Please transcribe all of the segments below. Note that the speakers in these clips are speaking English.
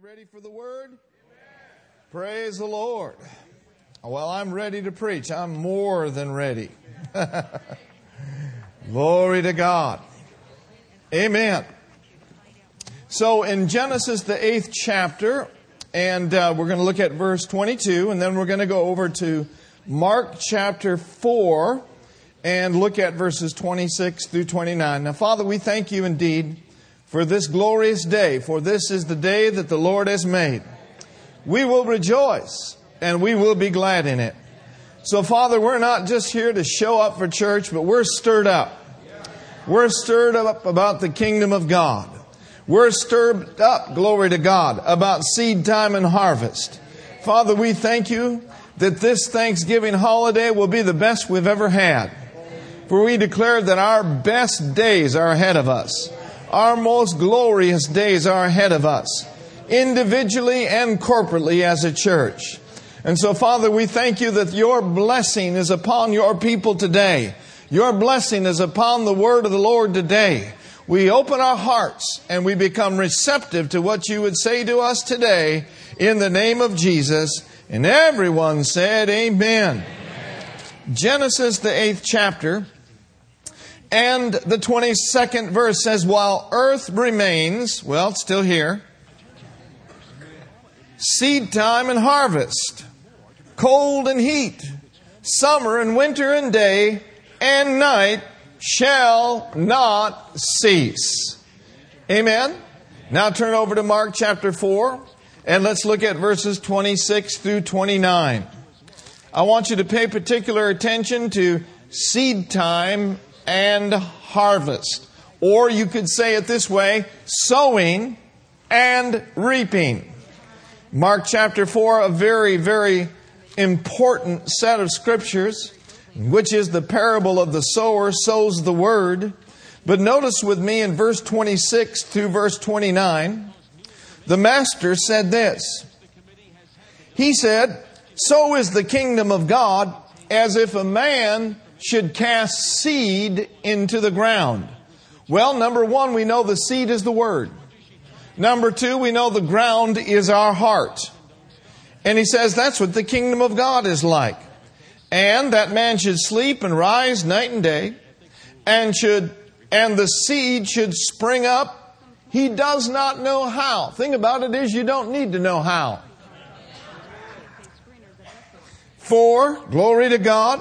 you ready for the word? Praise the Lord. Well, I'm ready to preach. I'm more than ready. Glory to God. Amen. So in Genesis, the eighth chapter, and uh, we're going to look at verse 22, and then we're going to go over to Mark chapter 4 and look at verses 26 through 29. Now, Father, we thank you indeed for this glorious day, for this is the day that the Lord has made. We will rejoice and we will be glad in it. So, Father, we're not just here to show up for church, but we're stirred up. We're stirred up about the kingdom of God. We're stirred up, glory to God, about seed time and harvest. Father, we thank you that this Thanksgiving holiday will be the best we've ever had. For we declare that our best days are ahead of us. Our most glorious days are ahead of us, individually and corporately as a church. And so, Father, we thank you that your blessing is upon your people today. Your blessing is upon the word of the Lord today. We open our hearts and we become receptive to what you would say to us today in the name of Jesus. And everyone said, Amen. Amen. Genesis, the eighth chapter. And the 22nd verse says, While earth remains, well, it's still here, seed time and harvest, cold and heat, summer and winter and day and night shall not cease. Amen. Now turn over to Mark chapter 4 and let's look at verses 26 through 29. I want you to pay particular attention to seed time and harvest. Or you could say it this way sowing and reaping. Mark chapter 4, a very, very important set of scriptures, which is the parable of the sower sows the word. But notice with me in verse 26 through verse 29, the master said this. He said, So is the kingdom of God as if a man should cast seed into the ground? Well, number one, we know the seed is the word. Number two, we know the ground is our heart. And he says that's what the kingdom of God is like. And that man should sleep and rise night and day, and should, and the seed should spring up. He does not know how. Thing about it is you don't need to know how. For, glory to God,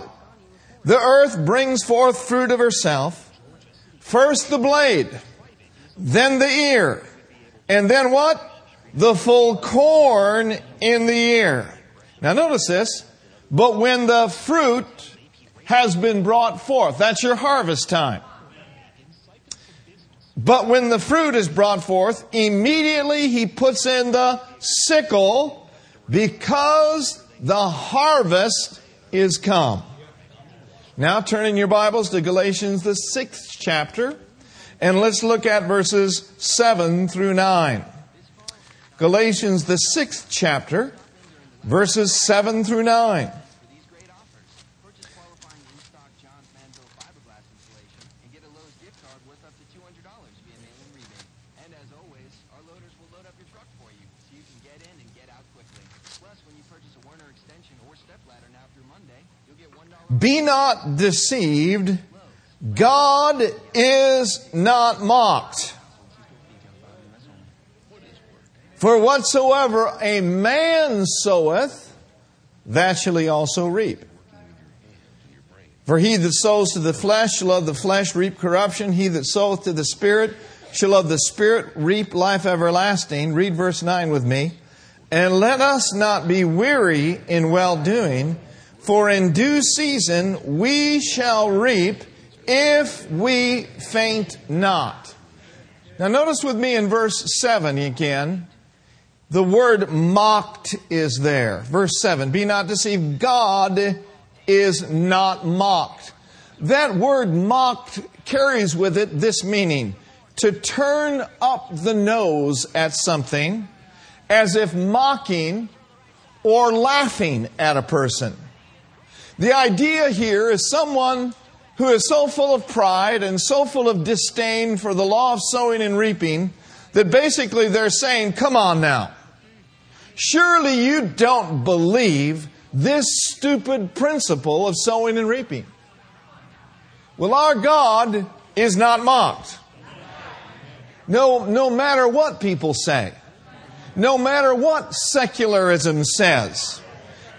the earth brings forth fruit of herself. First the blade, then the ear, and then what? The full corn in the ear. Now notice this. But when the fruit has been brought forth, that's your harvest time. But when the fruit is brought forth, immediately he puts in the sickle because the harvest is come. Now turn in your Bibles to Galatians, the sixth chapter, and let's look at verses 7 through 9. Galatians, the sixth chapter, verses 7 through 9. Be not deceived. God is not mocked. For whatsoever a man soweth, that shall he also reap. For he that sows to the flesh shall of the flesh reap corruption. He that soweth to the Spirit shall of the Spirit reap life everlasting. Read verse 9 with me. And let us not be weary in well doing, for in due season we shall reap if we faint not. Now, notice with me in verse 7 again, the word mocked is there. Verse 7 Be not deceived, God is not mocked. That word mocked carries with it this meaning to turn up the nose at something as if mocking or laughing at a person. The idea here is someone who is so full of pride and so full of disdain for the law of sowing and reaping that basically they're saying, Come on now. Surely you don't believe this stupid principle of sowing and reaping. Well, our God is not mocked. No, no matter what people say, no matter what secularism says,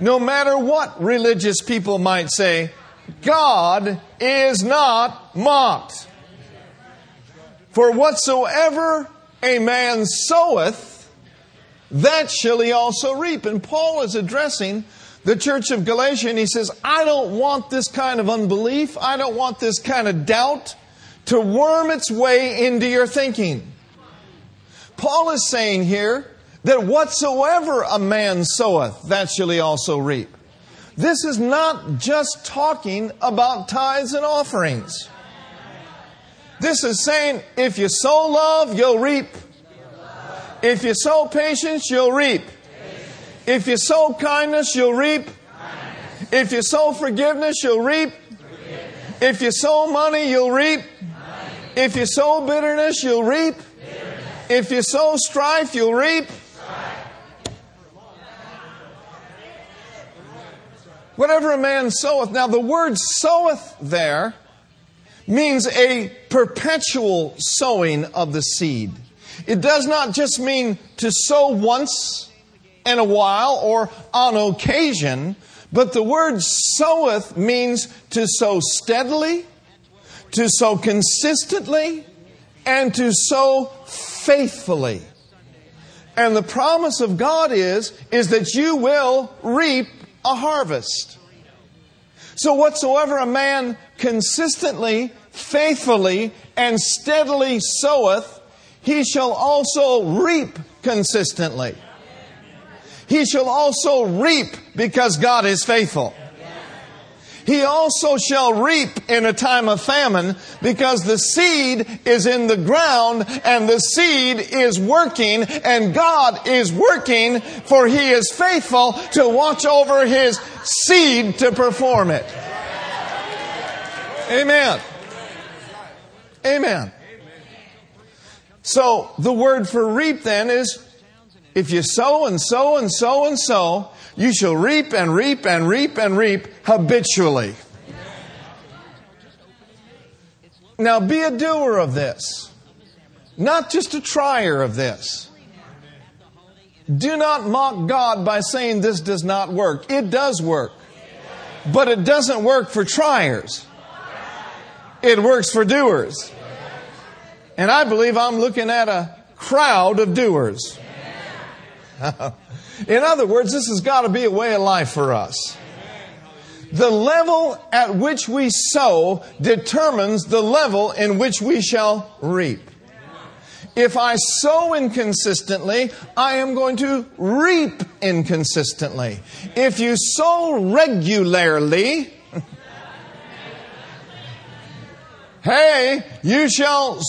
no matter what religious people might say, God is not mocked. For whatsoever a man soweth, that shall he also reap. And Paul is addressing the church of Galatia and he says, I don't want this kind of unbelief. I don't want this kind of doubt to worm its way into your thinking. Paul is saying here that whatsoever a man soweth, that shall he also reap. This is not just talking about tithes and offerings. This is saying if you sow love, you'll reap. If you sow patience, you'll reap. If you sow kindness, you'll reap. If you sow forgiveness, you'll reap. If you sow money, you'll reap. If you sow bitterness, you'll reap. If you sow strife, you'll reap. Whatever a man soweth. Now, the word soweth there means a perpetual sowing of the seed. It does not just mean to sow once in a while or on occasion, but the word soweth means to sow steadily, to sow consistently, and to sow faithfully. And the promise of God is, is that you will reap a harvest. So whatsoever a man consistently, faithfully, and steadily soweth, he shall also reap consistently. He shall also reap because God is faithful. He also shall reap in a time of famine because the seed is in the ground and the seed is working and God is working for He is faithful to watch over His seed to perform it. Amen. Amen. So the word for reap then is if you sow and sow and sow and sow, you shall reap and reap and reap and reap habitually. Now be a doer of this, not just a trier of this. Do not mock God by saying this does not work. It does work. But it doesn't work for triers. It works for doers. And I believe I'm looking at a crowd of doers. In other words, this has got to be a way of life for us. The level at which we sow determines the level in which we shall reap. If I sow inconsistently, I am going to reap inconsistently. If you sow regularly, hey, you shall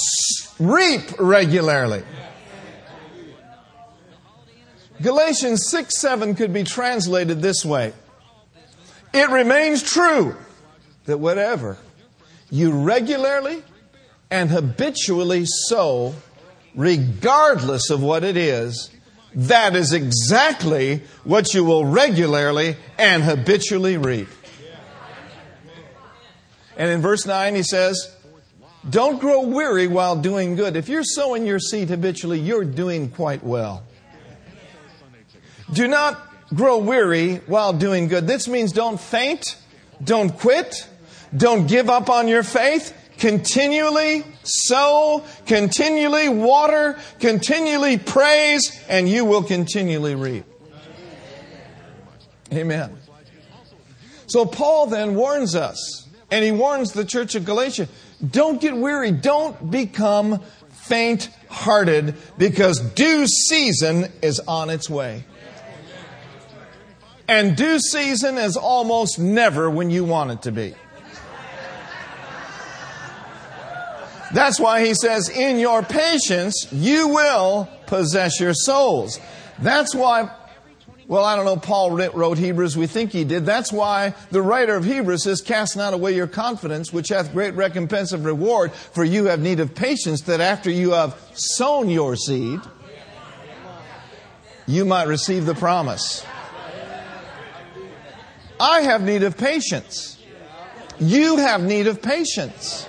reap regularly. Galatians 6 7 could be translated this way It remains true that whatever you regularly and habitually sow, regardless of what it is, that is exactly what you will regularly and habitually reap. And in verse 9, he says, Don't grow weary while doing good. If you're sowing your seed habitually, you're doing quite well. Do not grow weary while doing good. This means don't faint, don't quit, don't give up on your faith. Continually sow, continually water, continually praise, and you will continually reap. Amen. So Paul then warns us, and he warns the church of Galatia don't get weary, don't become faint hearted, because due season is on its way. And due season is almost never when you want it to be. That's why he says, in your patience, you will possess your souls. That's why, well, I don't know, Paul wrote Hebrews, we think he did. That's why the writer of Hebrews says, cast not away your confidence, which hath great recompense of reward, for you have need of patience, that after you have sown your seed, you might receive the promise. I have need of patience. You have need of patience.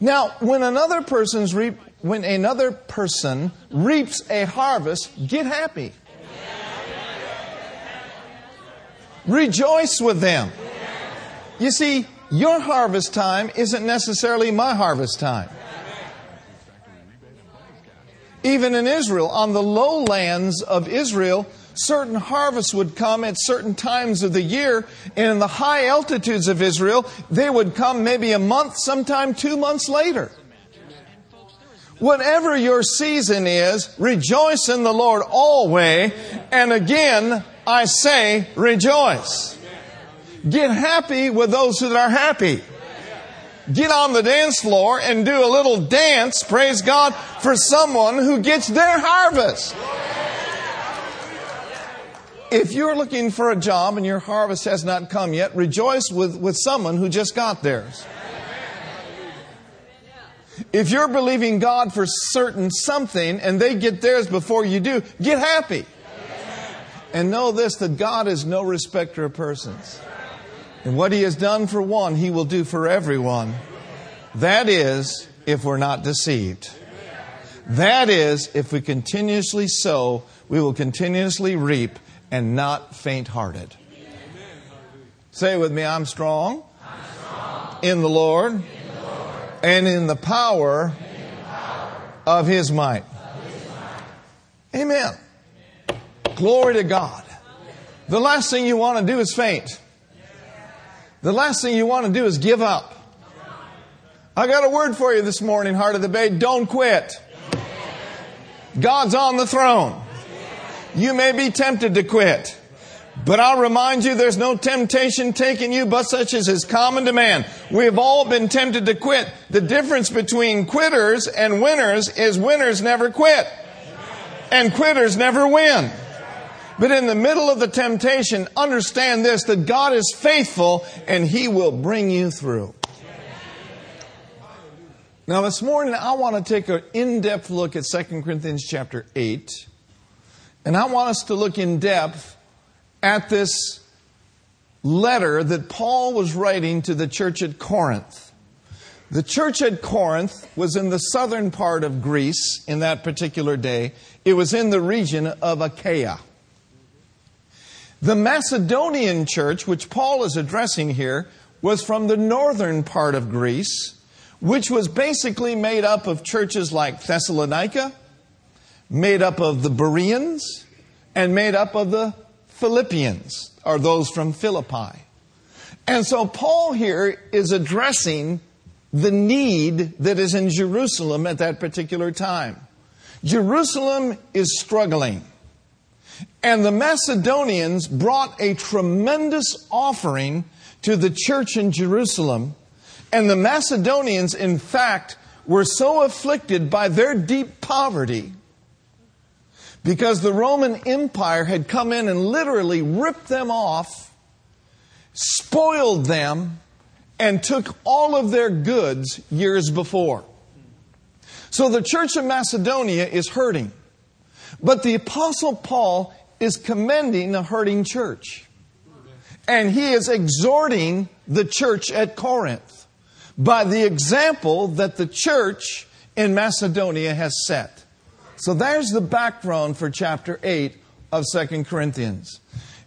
Now, when another person's reap, when another person reaps a harvest, get happy. Rejoice with them. You see, your harvest time isn't necessarily my harvest time. Even in Israel, on the lowlands of Israel, certain harvests would come at certain times of the year. And in the high altitudes of Israel, they would come maybe a month, sometime two months later. Whatever your season is, rejoice in the Lord always. And again, I say, rejoice. Get happy with those that are happy. Get on the dance floor and do a little dance, praise God, for someone who gets their harvest. If you're looking for a job and your harvest has not come yet, rejoice with, with someone who just got theirs. If you're believing God for certain something and they get theirs before you do, get happy. And know this that God is no respecter of persons. And what He has done for one, He will do for everyone. That is, if we're not deceived. That is, if we continuously sow, we will continuously reap and not faint hearted. Say with me, I'm strong, I'm strong. In, the Lord, in the Lord, and in the power, in the power of, his might. of His might. Amen. Glory to God. The last thing you want to do is faint. The last thing you want to do is give up. I got a word for you this morning, Heart of the Bay. Don't quit. God's on the throne. You may be tempted to quit. But I'll remind you, there's no temptation taking you but such as is common to man. We've all been tempted to quit. The difference between quitters and winners is winners never quit. And quitters never win. But in the middle of the temptation, understand this, that God is faithful and He will bring you through. Now this morning I want to take an in-depth look at 2 Corinthians chapter 8. And I want us to look in depth at this letter that Paul was writing to the church at Corinth. The church at Corinth was in the southern part of Greece in that particular day. It was in the region of Achaia. The Macedonian church, which Paul is addressing here, was from the northern part of Greece, which was basically made up of churches like Thessalonica, made up of the Bereans, and made up of the Philippians, or those from Philippi. And so Paul here is addressing the need that is in Jerusalem at that particular time. Jerusalem is struggling. And the Macedonians brought a tremendous offering to the church in Jerusalem. And the Macedonians, in fact, were so afflicted by their deep poverty because the Roman Empire had come in and literally ripped them off, spoiled them, and took all of their goods years before. So the church of Macedonia is hurting. But the Apostle Paul is commending the hurting church. And he is exhorting the church at Corinth by the example that the church in Macedonia has set. So there's the background for chapter 8 of 2 Corinthians.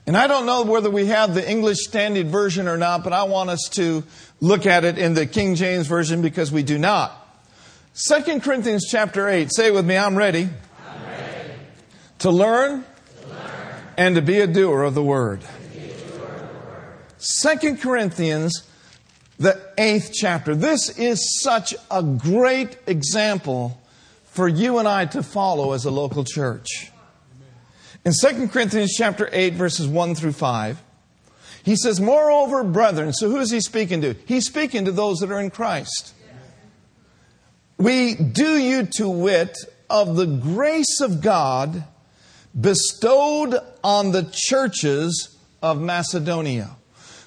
And I don't know whether we have the English Standard Version or not, but I want us to look at it in the King James Version because we do not. 2 Corinthians chapter 8. Say with me, I'm ready. I'm ready. To learn, and to be a doer of the word. Second Corinthians, the eighth chapter. This is such a great example for you and I to follow as a local church. In 2 Corinthians chapter 8, verses 1 through 5, he says, Moreover, brethren, so who is he speaking to? He's speaking to those that are in Christ. We do you to wit of the grace of God bestowed on the churches of Macedonia.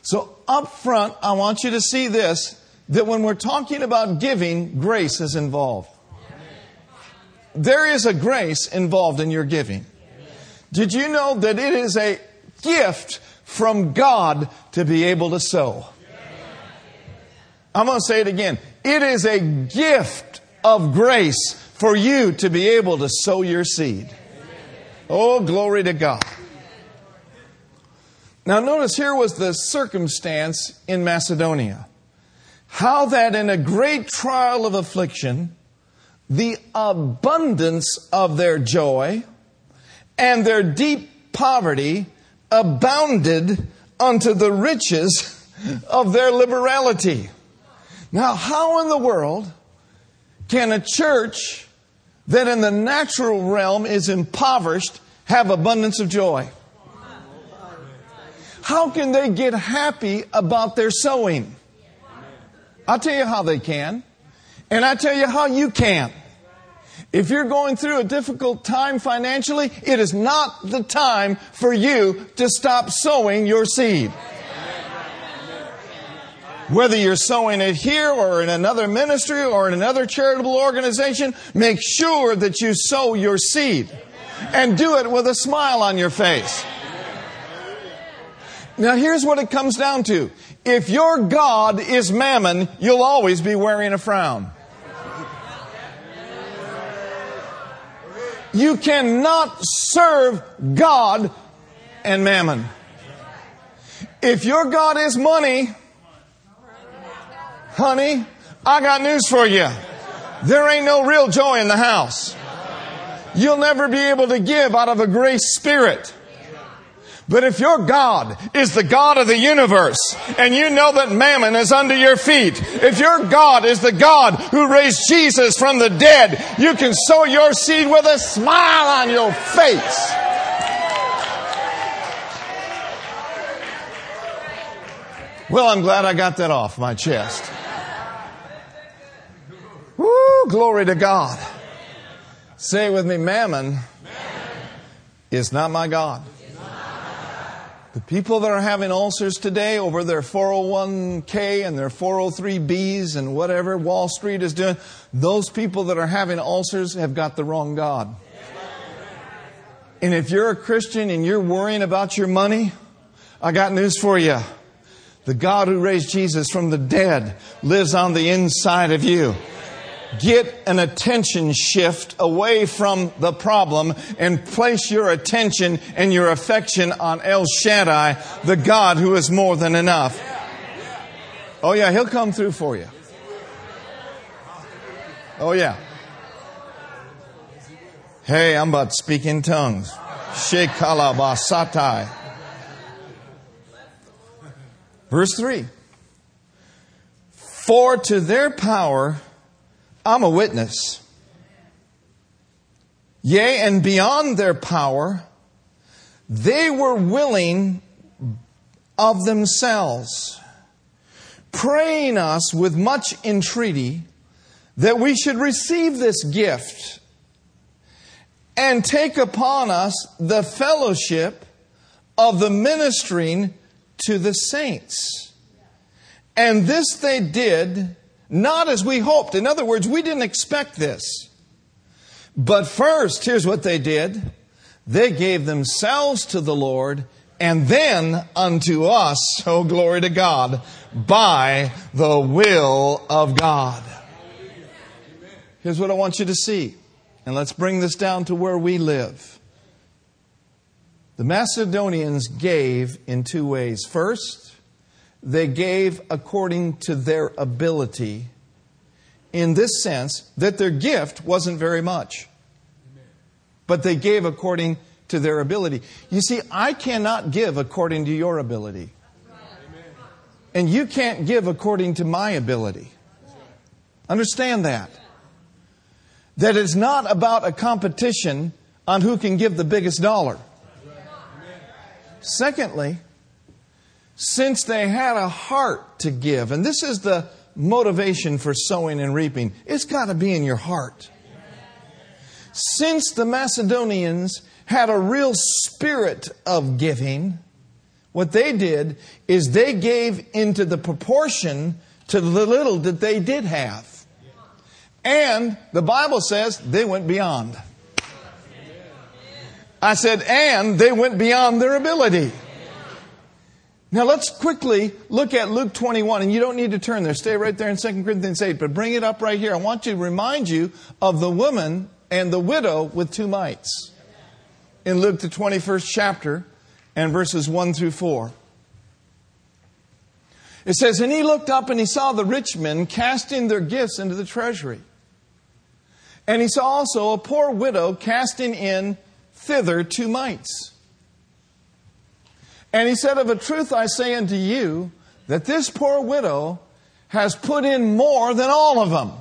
So, up front, I want you to see this that when we're talking about giving, grace is involved. There is a grace involved in your giving. Did you know that it is a gift from God to be able to sow? I'm going to say it again. It is a gift of grace for you to be able to sow your seed. Oh, glory to God. Now, notice here was the circumstance in Macedonia. How that in a great trial of affliction, the abundance of their joy and their deep poverty abounded unto the riches of their liberality. Now, how in the world can a church that in the natural realm is impoverished have abundance of joy? How can they get happy about their sowing? I'll tell you how they can. And I'll tell you how you can. If you're going through a difficult time financially, it is not the time for you to stop sowing your seed. Whether you're sowing it here or in another ministry or in another charitable organization, make sure that you sow your seed. And do it with a smile on your face. Now here's what it comes down to. If your God is mammon, you'll always be wearing a frown. You cannot serve God and mammon. If your God is money, honey, I got news for you. There ain't no real joy in the house. You'll never be able to give out of a grace spirit. But if your God is the God of the universe and you know that mammon is under your feet, if your God is the God who raised Jesus from the dead, you can sow your seed with a smile on your face. Well, I'm glad I got that off my chest. Woo, glory to God. Say with me, mammon is not my God. The people that are having ulcers today over their 401k and their 403bs and whatever Wall Street is doing, those people that are having ulcers have got the wrong God. And if you're a Christian and you're worrying about your money, I got news for you. The God who raised Jesus from the dead lives on the inside of you get an attention shift away from the problem and place your attention and your affection on El Shaddai, the God who is more than enough. Oh yeah, he'll come through for you. Oh yeah. Hey, I'm about to speak in tongues. Shekalabasatai. Verse 3. For to their power I'm a witness. Yea, and beyond their power, they were willing of themselves, praying us with much entreaty that we should receive this gift and take upon us the fellowship of the ministering to the saints. And this they did not as we hoped. In other words, we didn't expect this. But first, here's what they did they gave themselves to the Lord and then unto us, oh glory to God, by the will of God. Here's what I want you to see. And let's bring this down to where we live. The Macedonians gave in two ways. First, they gave according to their ability, in this sense that their gift wasn't very much. But they gave according to their ability. You see, I cannot give according to your ability. And you can't give according to my ability. Understand that. That it's not about a competition on who can give the biggest dollar. Secondly, since they had a heart to give. And this is the motivation for sowing and reaping. It's got to be in your heart. Since the Macedonians had a real spirit of giving, what they did is they gave into the proportion to the little that they did have. And the Bible says they went beyond. I said, and they went beyond their ability. Now let's quickly look at Luke 21, and you don't need to turn there. Stay right there in 2 Corinthians 8, but bring it up right here. I want to remind you of the woman and the widow with two mites in Luke, the 21st chapter, and verses 1 through 4. It says, And he looked up and he saw the rich men casting their gifts into the treasury. And he saw also a poor widow casting in thither two mites. And he said, Of a truth I say unto you, that this poor widow has put in more than all of them.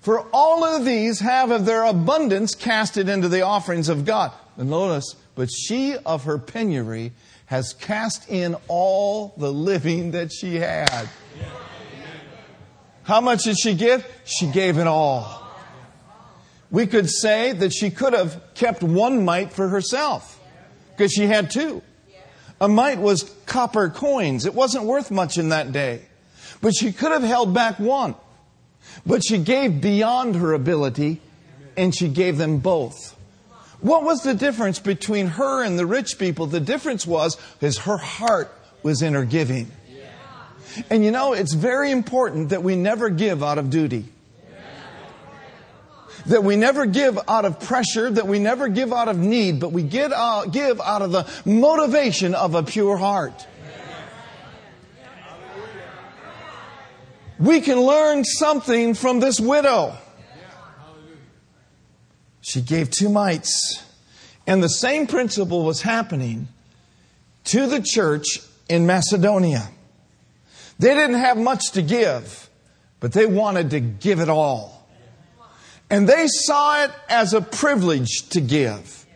For all of these have of their abundance cast it into the offerings of God. And notice, but she of her penury has cast in all the living that she had. How much did she give? She gave it all. We could say that she could have kept one mite for herself because she had two. A mite was copper coins. It wasn't worth much in that day. But she could have held back one. But she gave beyond her ability and she gave them both. What was the difference between her and the rich people? The difference was is her heart was in her giving. And you know, it's very important that we never give out of duty that we never give out of pressure, that we never give out of need, but we give out, give out of the motivation of a pure heart. We can learn something from this widow. She gave two mites. And the same principle was happening to the church in Macedonia. They didn't have much to give, but they wanted to give it all. And they saw it as a privilege to give.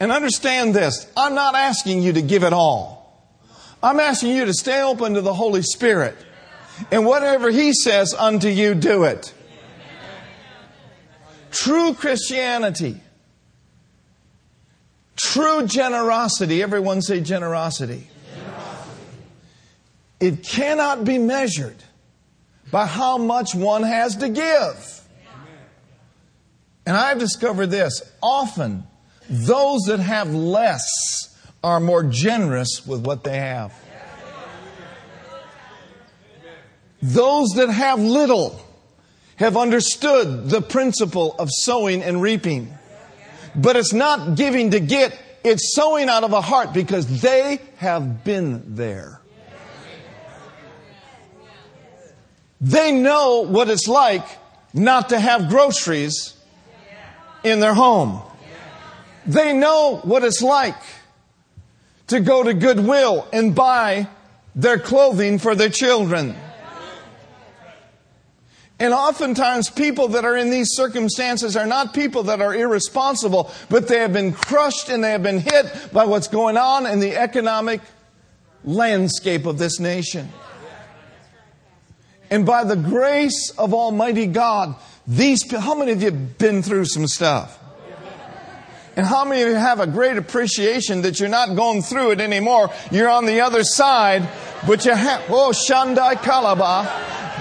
And understand this I'm not asking you to give it all. I'm asking you to stay open to the Holy Spirit. And whatever He says unto you, do it. True Christianity, true generosity, everyone say generosity. generosity. It cannot be measured by how much one has to give. And I've discovered this often, those that have less are more generous with what they have. Those that have little have understood the principle of sowing and reaping. But it's not giving to get, it's sowing out of a heart because they have been there. They know what it's like not to have groceries in their home. They know what it's like to go to Goodwill and buy their clothing for their children. And oftentimes, people that are in these circumstances are not people that are irresponsible, but they have been crushed and they have been hit by what's going on in the economic landscape of this nation. And by the grace of Almighty God, these, how many of you have been through some stuff? And how many of you have a great appreciation that you're not going through it anymore? You're on the other side, but you have, oh, Shandai Kalaba,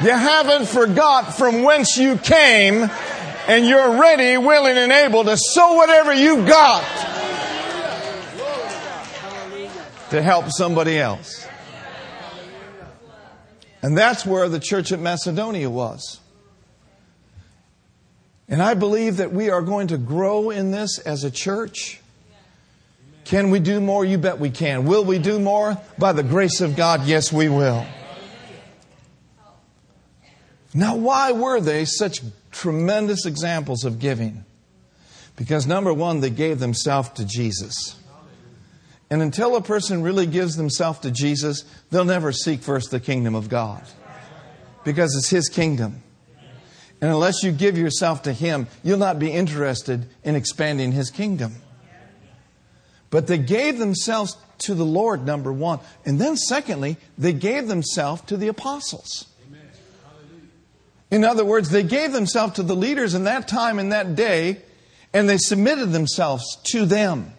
you haven't forgot from whence you came, and you're ready, willing, and able to sow whatever you got to help somebody else. And that's where the church at Macedonia was. And I believe that we are going to grow in this as a church. Can we do more? You bet we can. Will we do more? By the grace of God, yes, we will. Now, why were they such tremendous examples of giving? Because number one, they gave themselves to Jesus. And until a person really gives themselves to Jesus, they'll never seek first the kingdom of God. Because it's His kingdom. And unless you give yourself to Him, you'll not be interested in expanding His kingdom. But they gave themselves to the Lord, number one. And then, secondly, they gave themselves to the apostles. In other words, they gave themselves to the leaders in that time, in that day, and they submitted themselves to them.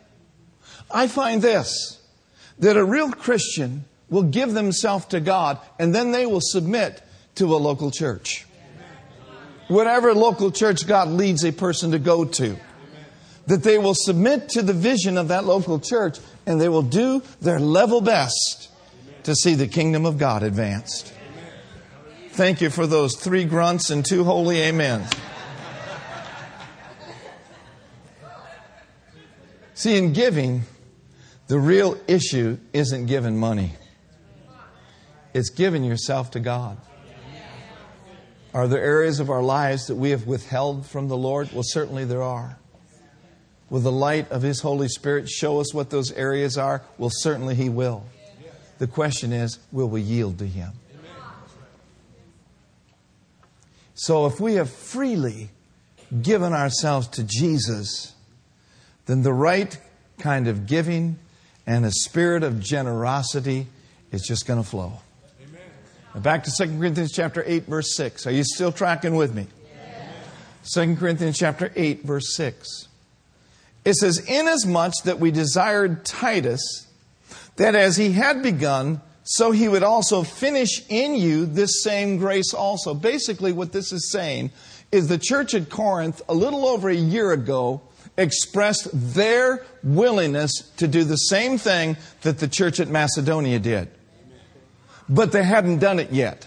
I find this that a real Christian will give themselves to God, and then they will submit to a local church. Whatever local church God leads a person to go to. That they will submit to the vision of that local church and they will do their level best to see the kingdom of God advanced. Thank you for those three grunts and two holy amens. See, in giving, the real issue isn't giving money, it's giving yourself to God. Are there areas of our lives that we have withheld from the Lord? Well, certainly there are. Will the light of His Holy Spirit show us what those areas are? Well, certainly He will. The question is, will we yield to Him? So if we have freely given ourselves to Jesus, then the right kind of giving and a spirit of generosity is just going to flow. Back to 2 Corinthians chapter 8 verse 6. Are you still tracking with me? Yes. 2 Corinthians chapter 8 verse 6. It says, Inasmuch that we desired Titus, that as he had begun, so he would also finish in you this same grace also. Basically, what this is saying is the church at Corinth, a little over a year ago, expressed their willingness to do the same thing that the church at Macedonia did. But they hadn't done it yet.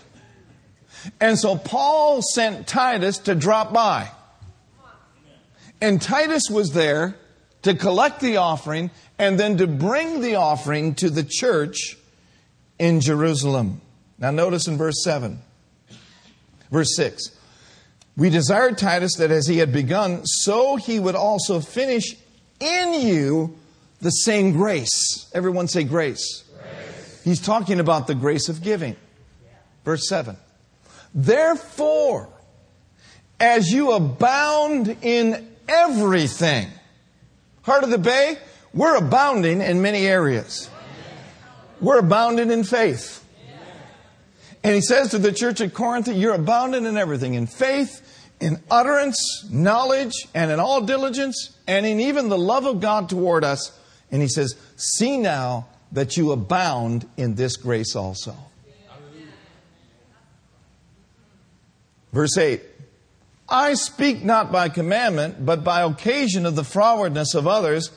And so Paul sent Titus to drop by. And Titus was there to collect the offering and then to bring the offering to the church in Jerusalem. Now, notice in verse 7, verse 6. We desired Titus that as he had begun, so he would also finish in you the same grace. Everyone say grace. He's talking about the grace of giving. Verse 7. Therefore, as you abound in everything, Heart of the Bay, we're abounding in many areas. We're abounding in faith. And he says to the church at Corinth, You're abounding in everything in faith, in utterance, knowledge, and in all diligence, and in even the love of God toward us. And he says, See now that you abound in this grace also. Verse 8 I speak not by commandment, but by occasion of the frowardness of others,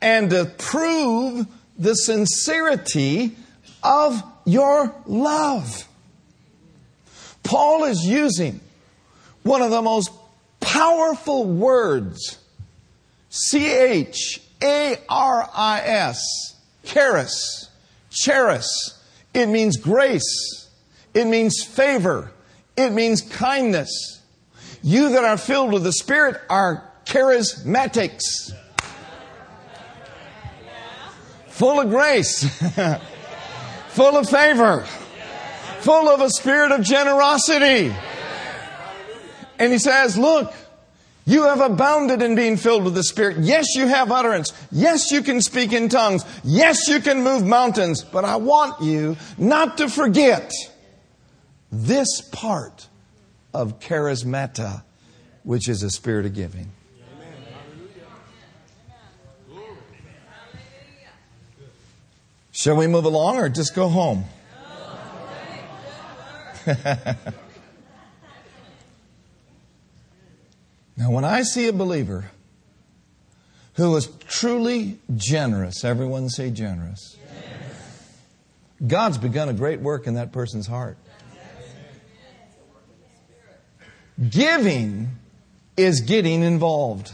and to prove the sincerity of your love. Paul is using one of the most powerful words C H A R I S, charis, charis. It means grace, it means favor, it means kindness. You that are filled with the Spirit are charismatics. Full of grace. full of favor. Full of a spirit of generosity. And he says, look, you have abounded in being filled with the Spirit. Yes, you have utterance. Yes, you can speak in tongues. Yes, you can move mountains. But I want you not to forget this part of charismata, which is a spirit of giving. Shall we move along or just go home? now, when I see a believer who is truly generous, everyone say generous. God's begun a great work in that person's heart. Giving is getting involved.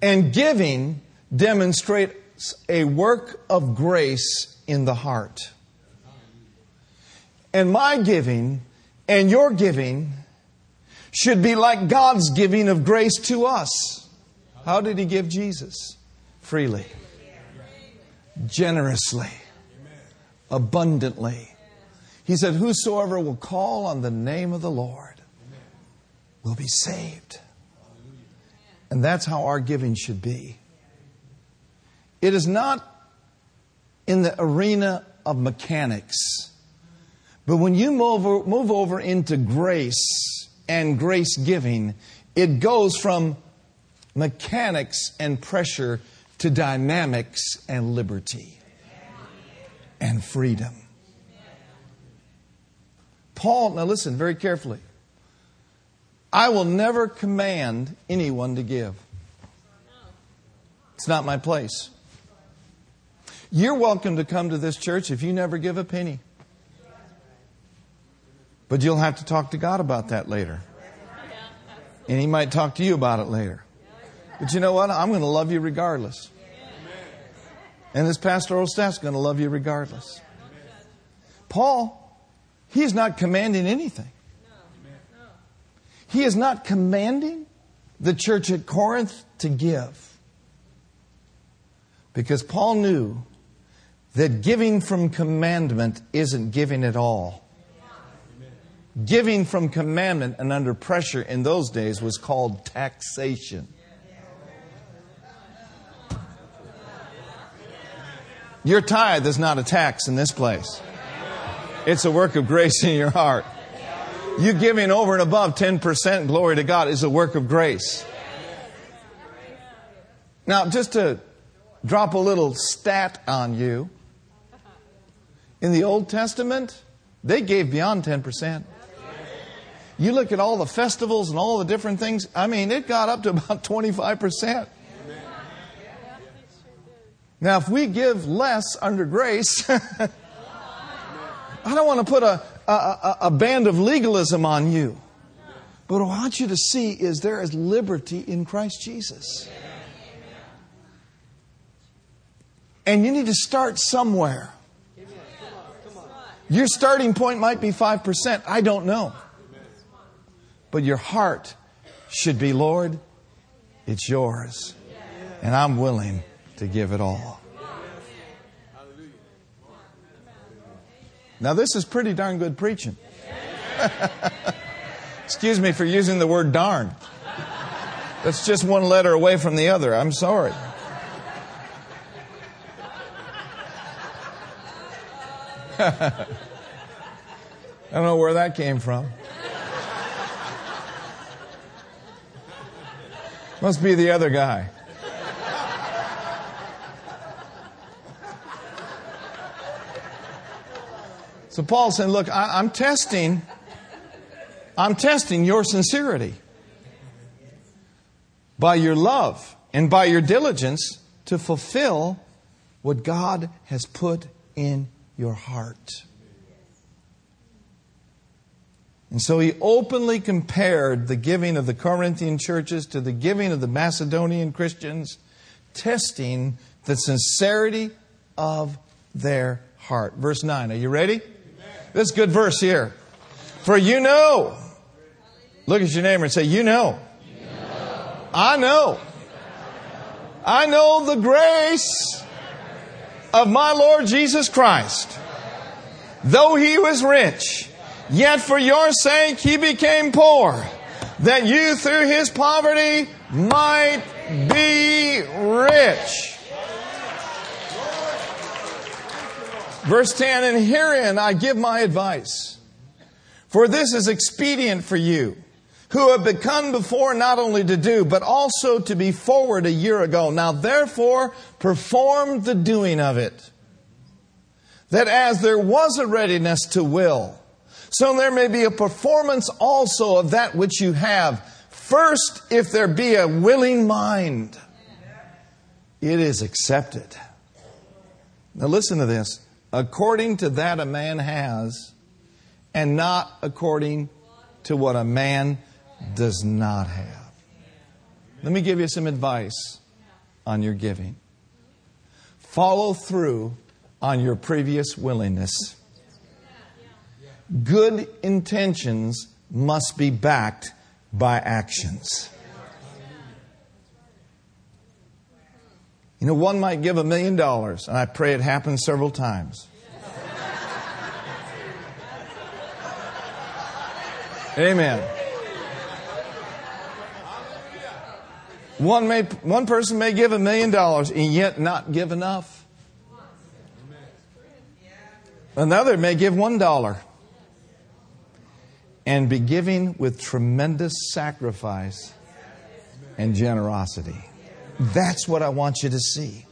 And giving demonstrates a work of grace in the heart. And my giving and your giving should be like God's giving of grace to us. How did He give Jesus? Freely, generously, abundantly. He said, Whosoever will call on the name of the Lord will be saved. And that's how our giving should be. It is not in the arena of mechanics. But when you move over, move over into grace and grace giving, it goes from mechanics and pressure to dynamics and liberty and freedom. Paul, now listen very carefully. I will never command anyone to give. It's not my place. You're welcome to come to this church if you never give a penny. But you'll have to talk to God about that later. And He might talk to you about it later. But you know what? I'm going to love you regardless. And this pastoral staff's going to love you regardless. Paul, he's not commanding anything. He is not commanding the church at Corinth to give. Because Paul knew that giving from commandment isn't giving at all. Giving from commandment and under pressure in those days was called taxation. Your tithe is not a tax in this place. It's a work of grace in your heart. You giving over and above 10%, glory to God, is a work of grace. Now, just to drop a little stat on you, in the Old Testament, they gave beyond 10%. You look at all the festivals and all the different things, I mean, it got up to about 25%. Now, if we give less under grace, I don't want to put a, a, a, band of legalism on you. But what I want you to see is there is liberty in Christ Jesus. And you need to start somewhere. Your starting point might be 5%. I don't know. But your heart should be, Lord, it's yours. And I'm willing to give it all. Now, this is pretty darn good preaching. Excuse me for using the word darn. That's just one letter away from the other. I'm sorry. I don't know where that came from. Must be the other guy. So Paul said, Look, I, am testing, I'm testing your sincerity by your love and by your diligence to fulfill what God has put in your heart. And so he openly compared the giving of the Corinthian churches to the giving of the Macedonian Christians, testing the sincerity of their heart. Verse 9. Are you ready? This good verse here. For you know. Look at your neighbor and say, You know. You know. I know. I know the grace of my Lord Jesus Christ. Though he was rich, yet for your sake he became poor, that you through his poverty might be rich. Verse 10 And herein I give my advice. For this is expedient for you, who have become before not only to do, but also to be forward a year ago. Now therefore perform the doing of it. That as there was a readiness to will, so there may be a performance also of that which you have. First, if there be a willing mind, it is accepted. Now listen to this according to that a man has, and not according to what a man does not have. Let me give you some advice on your giving. Follow through on your previous willingness. Good intentions must be backed by actions. You know, one might give a million dollars, and I pray it happens several times. Amen. One, may, one person may give a million dollars and yet not give enough. Another may give one dollar and be giving with tremendous sacrifice and generosity. That's what I want you to see.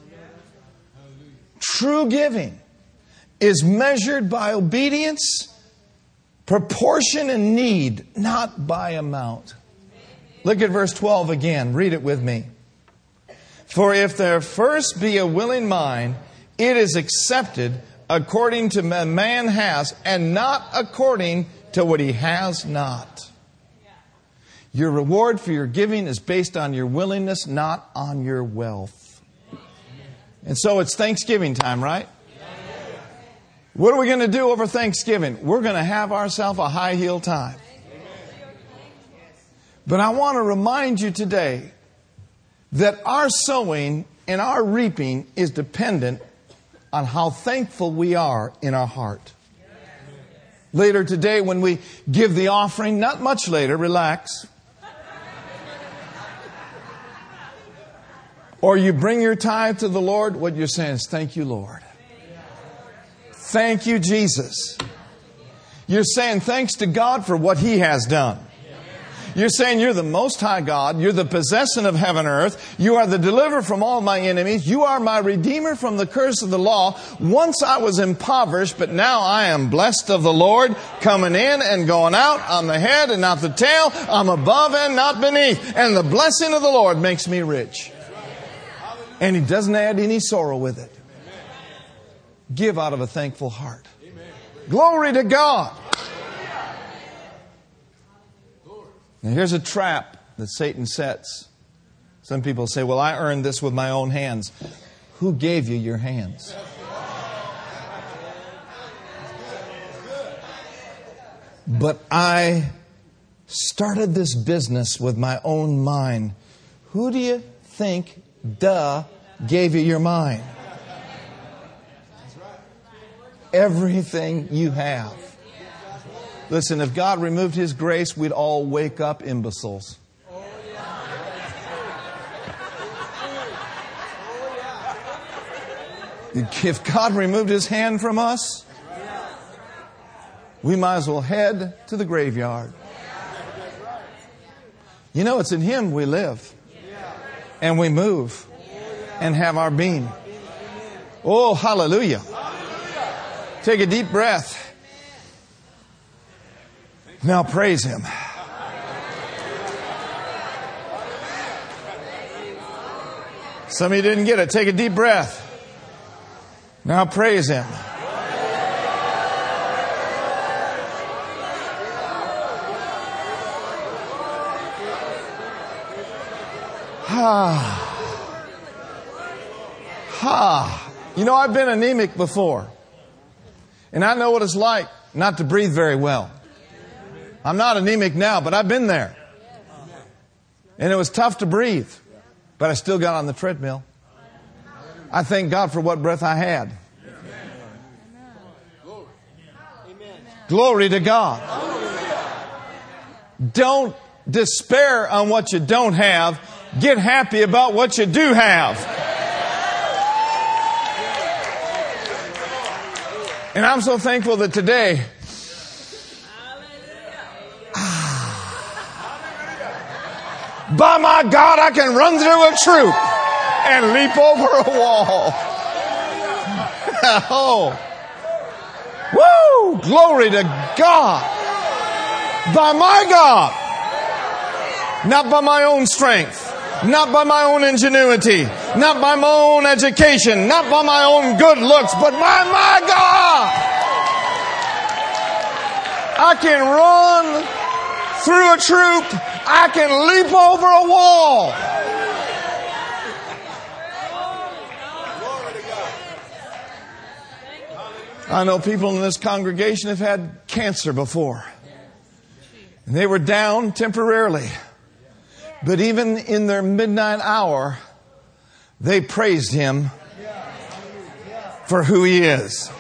True giving is measured by obedience, proportion, and need, not by amount. Look at verse 12 again. Read it with me. For if there first be a willing mind, it is accepted according to man has, and not according to what he has not. Your reward for your giving is based on your willingness, not on your wealth. And so it's Thanksgiving time, right? What are we going to do over Thanksgiving? We're going to have ourselves a high heel time. But I want to remind you today that our sowing and our reaping is dependent on how thankful we are in our heart. Later today, when we give the offering, not much later, relax. or you bring your tithe to the Lord, what you're saying is, Thank you, Lord. Thank you, Jesus. You're saying thanks to God for what He has done. You're saying you're the most high God. You're the possessor of heaven and earth. You are the deliverer from all my enemies. You are my redeemer from the curse of the law. Once I was impoverished, but now I am blessed of the Lord, coming in and going out. I'm the head and not the tail. I'm above and not beneath. And the blessing of the Lord makes me rich. And He doesn't add any sorrow with it. Give out of a thankful heart. Glory to God. Now, here's a trap that Satan sets. Some people say, Well, I earned this with my own hands. Who gave you your hands? But I started this business with my own mind. Who do you think, duh, gave you your mind? Everything you have. Listen, if God removed His grace, we'd all wake up imbeciles. If God removed His hand from us, we might as well head to the graveyard. You know, it's in Him we live and we move and have our being. Oh, hallelujah. Take a deep breath. Now praise Him. Some of you didn't get it. Take a deep breath. Now praise Him. Ha. Ha. You know, I've been anemic before. And I know what it's like not to breathe very well. I'm not anemic now, but I've been there. And it was tough to breathe, but I still got on the treadmill. I thank God for what breath I had. Glory to God. Don't despair on what you don't have. Get happy about what you do have. And I'm so thankful that today By my God, I can run through a troop and leap over a wall. oh. Woo! Glory to God. By my God. Not by my own strength. Not by my own ingenuity. Not by my own education. Not by my own good looks, but by my God. I can run through a troop I can leap over a wall. I know people in this congregation have had cancer before. And they were down temporarily. But even in their midnight hour, they praised him for who he is.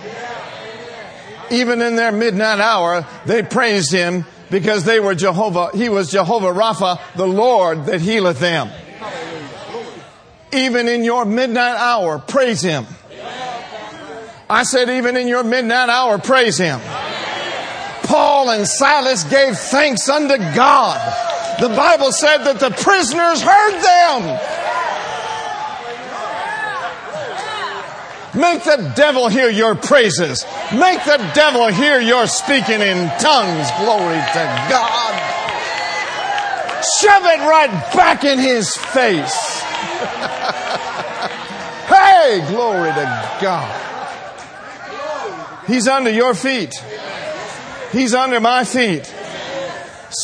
Even in their midnight hour, they praised him because they were Jehovah, he was Jehovah Rapha, the Lord that healeth them. Even in your midnight hour, praise him. I said, even in your midnight hour, praise him. Paul and Silas gave thanks unto God. The Bible said that the prisoners heard them. Make the devil hear your praises. Make the devil hear your speaking in tongues. Glory to God. Shove it right back in his face. hey, glory to God. He's under your feet. He's under my feet.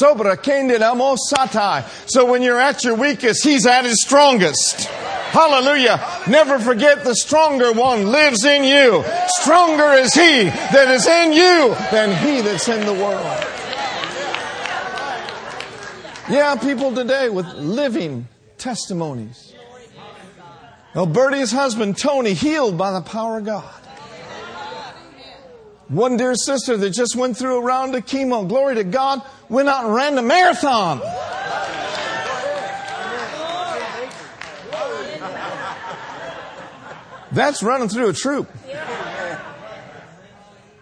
Sobra satai. So when you're at your weakest, he's at his strongest. Hallelujah. Never forget the stronger one lives in you. Stronger is he that is in you than he that's in the world. Yeah, people today with living testimonies. Well, Bertie's husband, Tony, healed by the power of God. One dear sister that just went through a round of chemo, glory to God, went out and ran the marathon. That's running through a troop.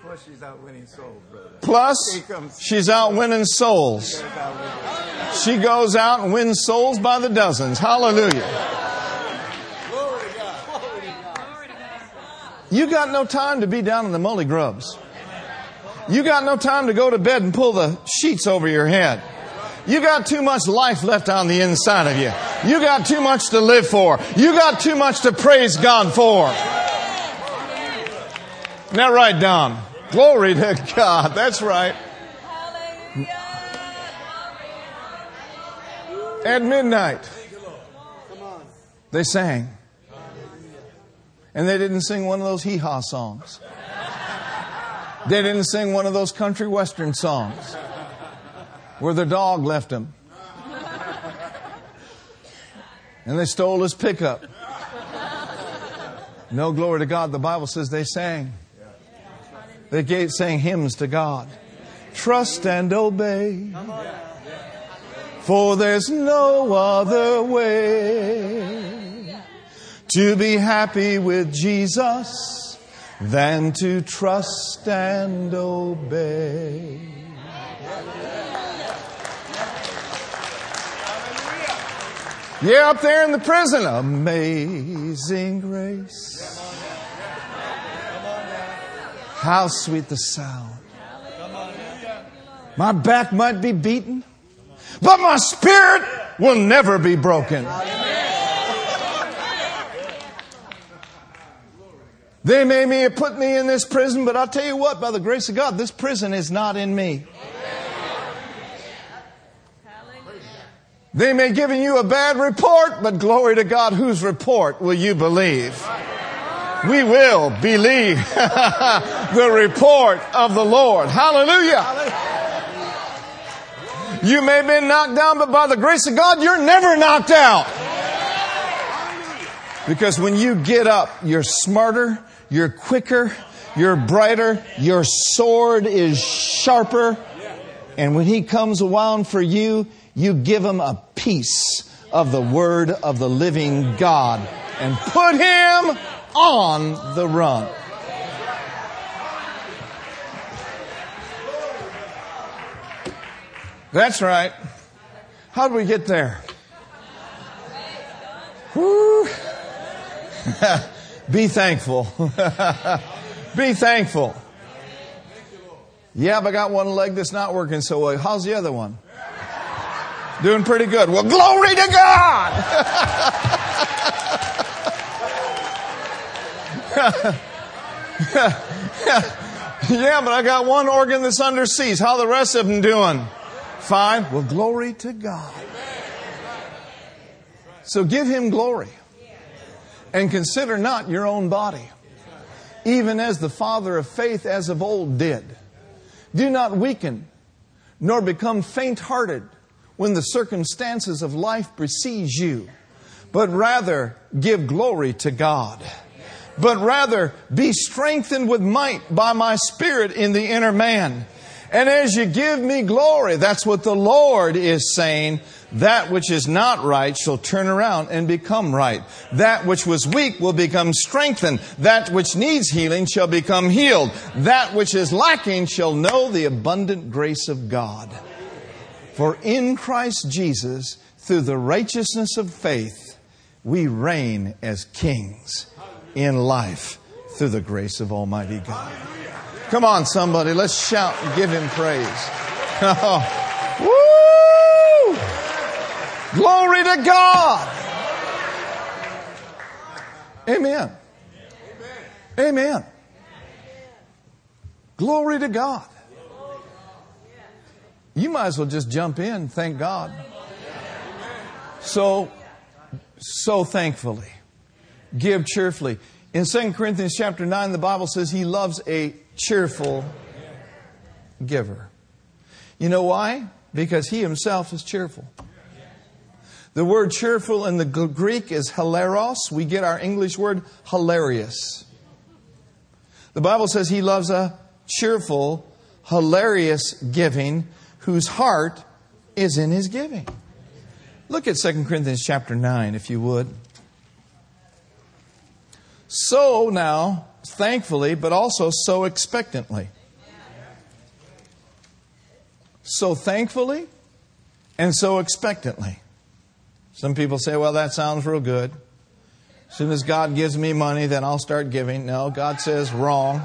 Plus, she's out winning souls, brother. Plus, she's out winning souls. She goes out and wins souls by the dozens. Hallelujah. You got no time to be down in the mully grubs. You got no time to go to bed and pull the sheets over your head. You got too much life left on the inside of you. You got too much to live for. You got too much to praise God for. Isn't that right, Don? Glory to God. That's right. At midnight, they sang. And they didn't sing one of those hee haw songs. They didn't sing one of those country western songs where the dog left them. And they stole his pickup. No glory to God. The Bible says they sang. They sang hymns to God. Trust and obey. For there's no other way to be happy with Jesus than to trust and obey. Yeah, up there in the prison. Amazing grace. How sweet the sound. My back might be beaten, but my spirit will never be broken. They may put me in this prison, but I'll tell you what, by the grace of God, this prison is not in me. They may give you a bad report, but glory to God, whose report will you believe? We will believe the report of the Lord. Hallelujah. You may have been knocked down, but by the grace of God, you're never knocked out. Because when you get up, you're smarter, you're quicker, you're brighter, your sword is sharper. And when he comes around for you, you give him a piece of the word of the living God and put him on the run. That's right. How do we get there? Woo. Be thankful. Be thankful. Yeah, but I got one leg that's not working so well. How's the other one? Doing pretty good. Well, glory to God! yeah, but I got one organ that's under siege. How the rest of them doing? Fine. Well, glory to God. So give him glory and consider not your own body, even as the father of faith as of old did. Do not weaken, nor become faint hearted when the circumstances of life besiege you, but rather give glory to God. But rather be strengthened with might by my spirit in the inner man. And as you give me glory, that's what the Lord is saying. That which is not right shall turn around and become right. That which was weak will become strengthened. That which needs healing shall become healed. That which is lacking shall know the abundant grace of God. For in Christ Jesus, through the righteousness of faith, we reign as kings in life through the grace of Almighty God. Come on, somebody, let's shout and give him praise. Oh. Woo! Glory to God. Amen. Amen. Glory to God. You might as well just jump in, thank God. So, so thankfully. Give cheerfully. In 2 Corinthians chapter 9, the Bible says he loves a cheerful giver. You know why? Because he himself is cheerful. The word cheerful in the Greek is hilaros. We get our English word hilarious. The Bible says he loves a cheerful, hilarious giving whose heart is in his giving. Look at 2 Corinthians chapter 9, if you would. So now, thankfully, but also so expectantly. So thankfully and so expectantly. Some people say, well, that sounds real good. As soon as God gives me money, then I'll start giving. No, God says wrong.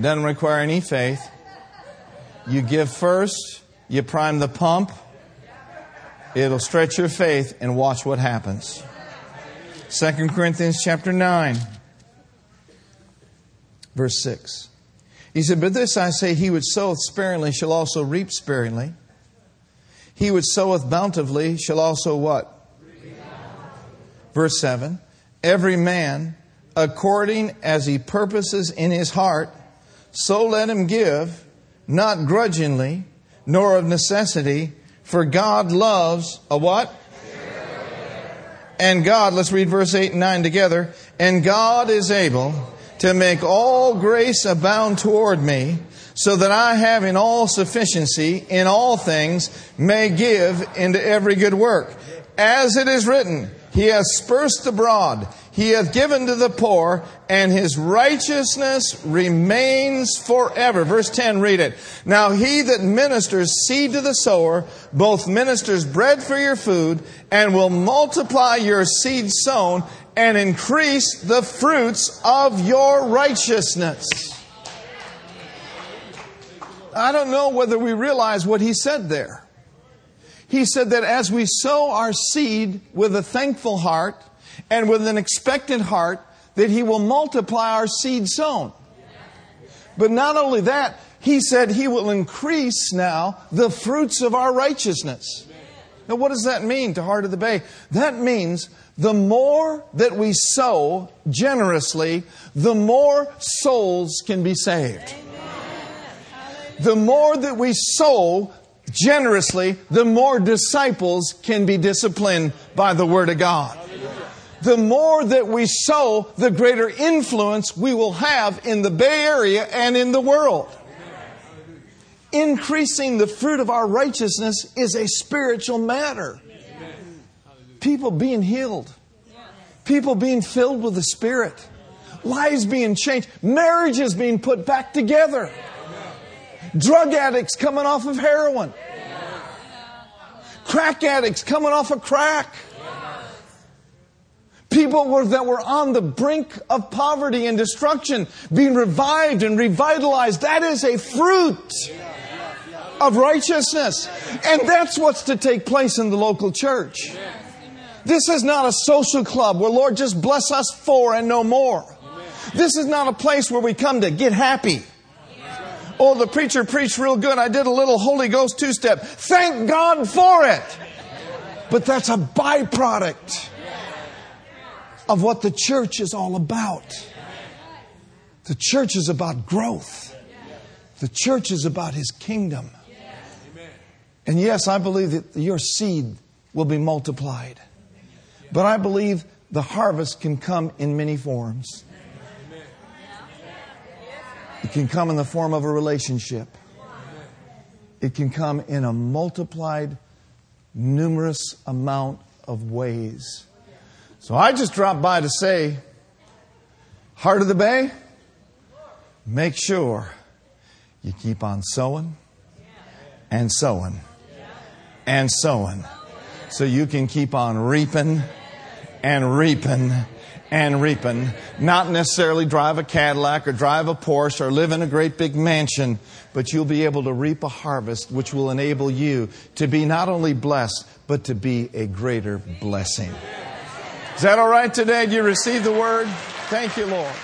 Doesn't require any faith. You give first, you prime the pump, it'll stretch your faith, and watch what happens. 2 Corinthians chapter 9, verse 6. He said, But this I say, he which soweth sparingly shall also reap sparingly. He which soweth bountifully shall also what? Verse 7 Every man, according as he purposes in his heart, so let him give, not grudgingly, nor of necessity, for God loves a what? And God, let's read verse 8 and 9 together. And God is able to make all grace abound toward me, so that I, having all sufficiency in all things, may give into every good work. As it is written, He hath dispersed abroad, He hath given to the poor, and His righteousness remains forever. Verse 10, read it. Now he that ministers seed to the sower, both ministers bread for your food, and will multiply your seed sown, and increase the fruits of your righteousness. I don't know whether we realize what he said there. He said that as we sow our seed with a thankful heart and with an expectant heart, that he will multiply our seed sown. But not only that, he said he will increase now the fruits of our righteousness. Now, what does that mean to Heart of the Bay? That means the more that we sow generously, the more souls can be saved. The more that we sow generously, the more disciples can be disciplined by the Word of God. The more that we sow, the greater influence we will have in the Bay Area and in the world. Increasing the fruit of our righteousness is a spiritual matter. People being healed, people being filled with the Spirit, lives being changed, marriages being put back together, drug addicts coming off of heroin, crack addicts coming off of crack. People were, that were on the brink of poverty and destruction being revived and revitalized. That is a fruit of righteousness. And that's what's to take place in the local church. This is not a social club where, Lord, just bless us for and no more. This is not a place where we come to get happy. Oh, the preacher preached real good. I did a little Holy Ghost two step. Thank God for it. But that's a byproduct of what the church is all about. The church is about growth. The church is about His kingdom. And yes, I believe that your seed will be multiplied. But I believe the harvest can come in many forms. It can come in the form of a relationship. It can come in a multiplied, numerous amount of ways. So I just dropped by to say, Heart of the Bay, make sure you keep on sowing and sowing and sowing so you can keep on reaping and reaping and reaping. Not necessarily drive a Cadillac or drive a Porsche or live in a great big mansion, but you'll be able to reap a harvest which will enable you to be not only blessed, but to be a greater blessing. Is that all right today? Do you receive the word? Thank you, Lord.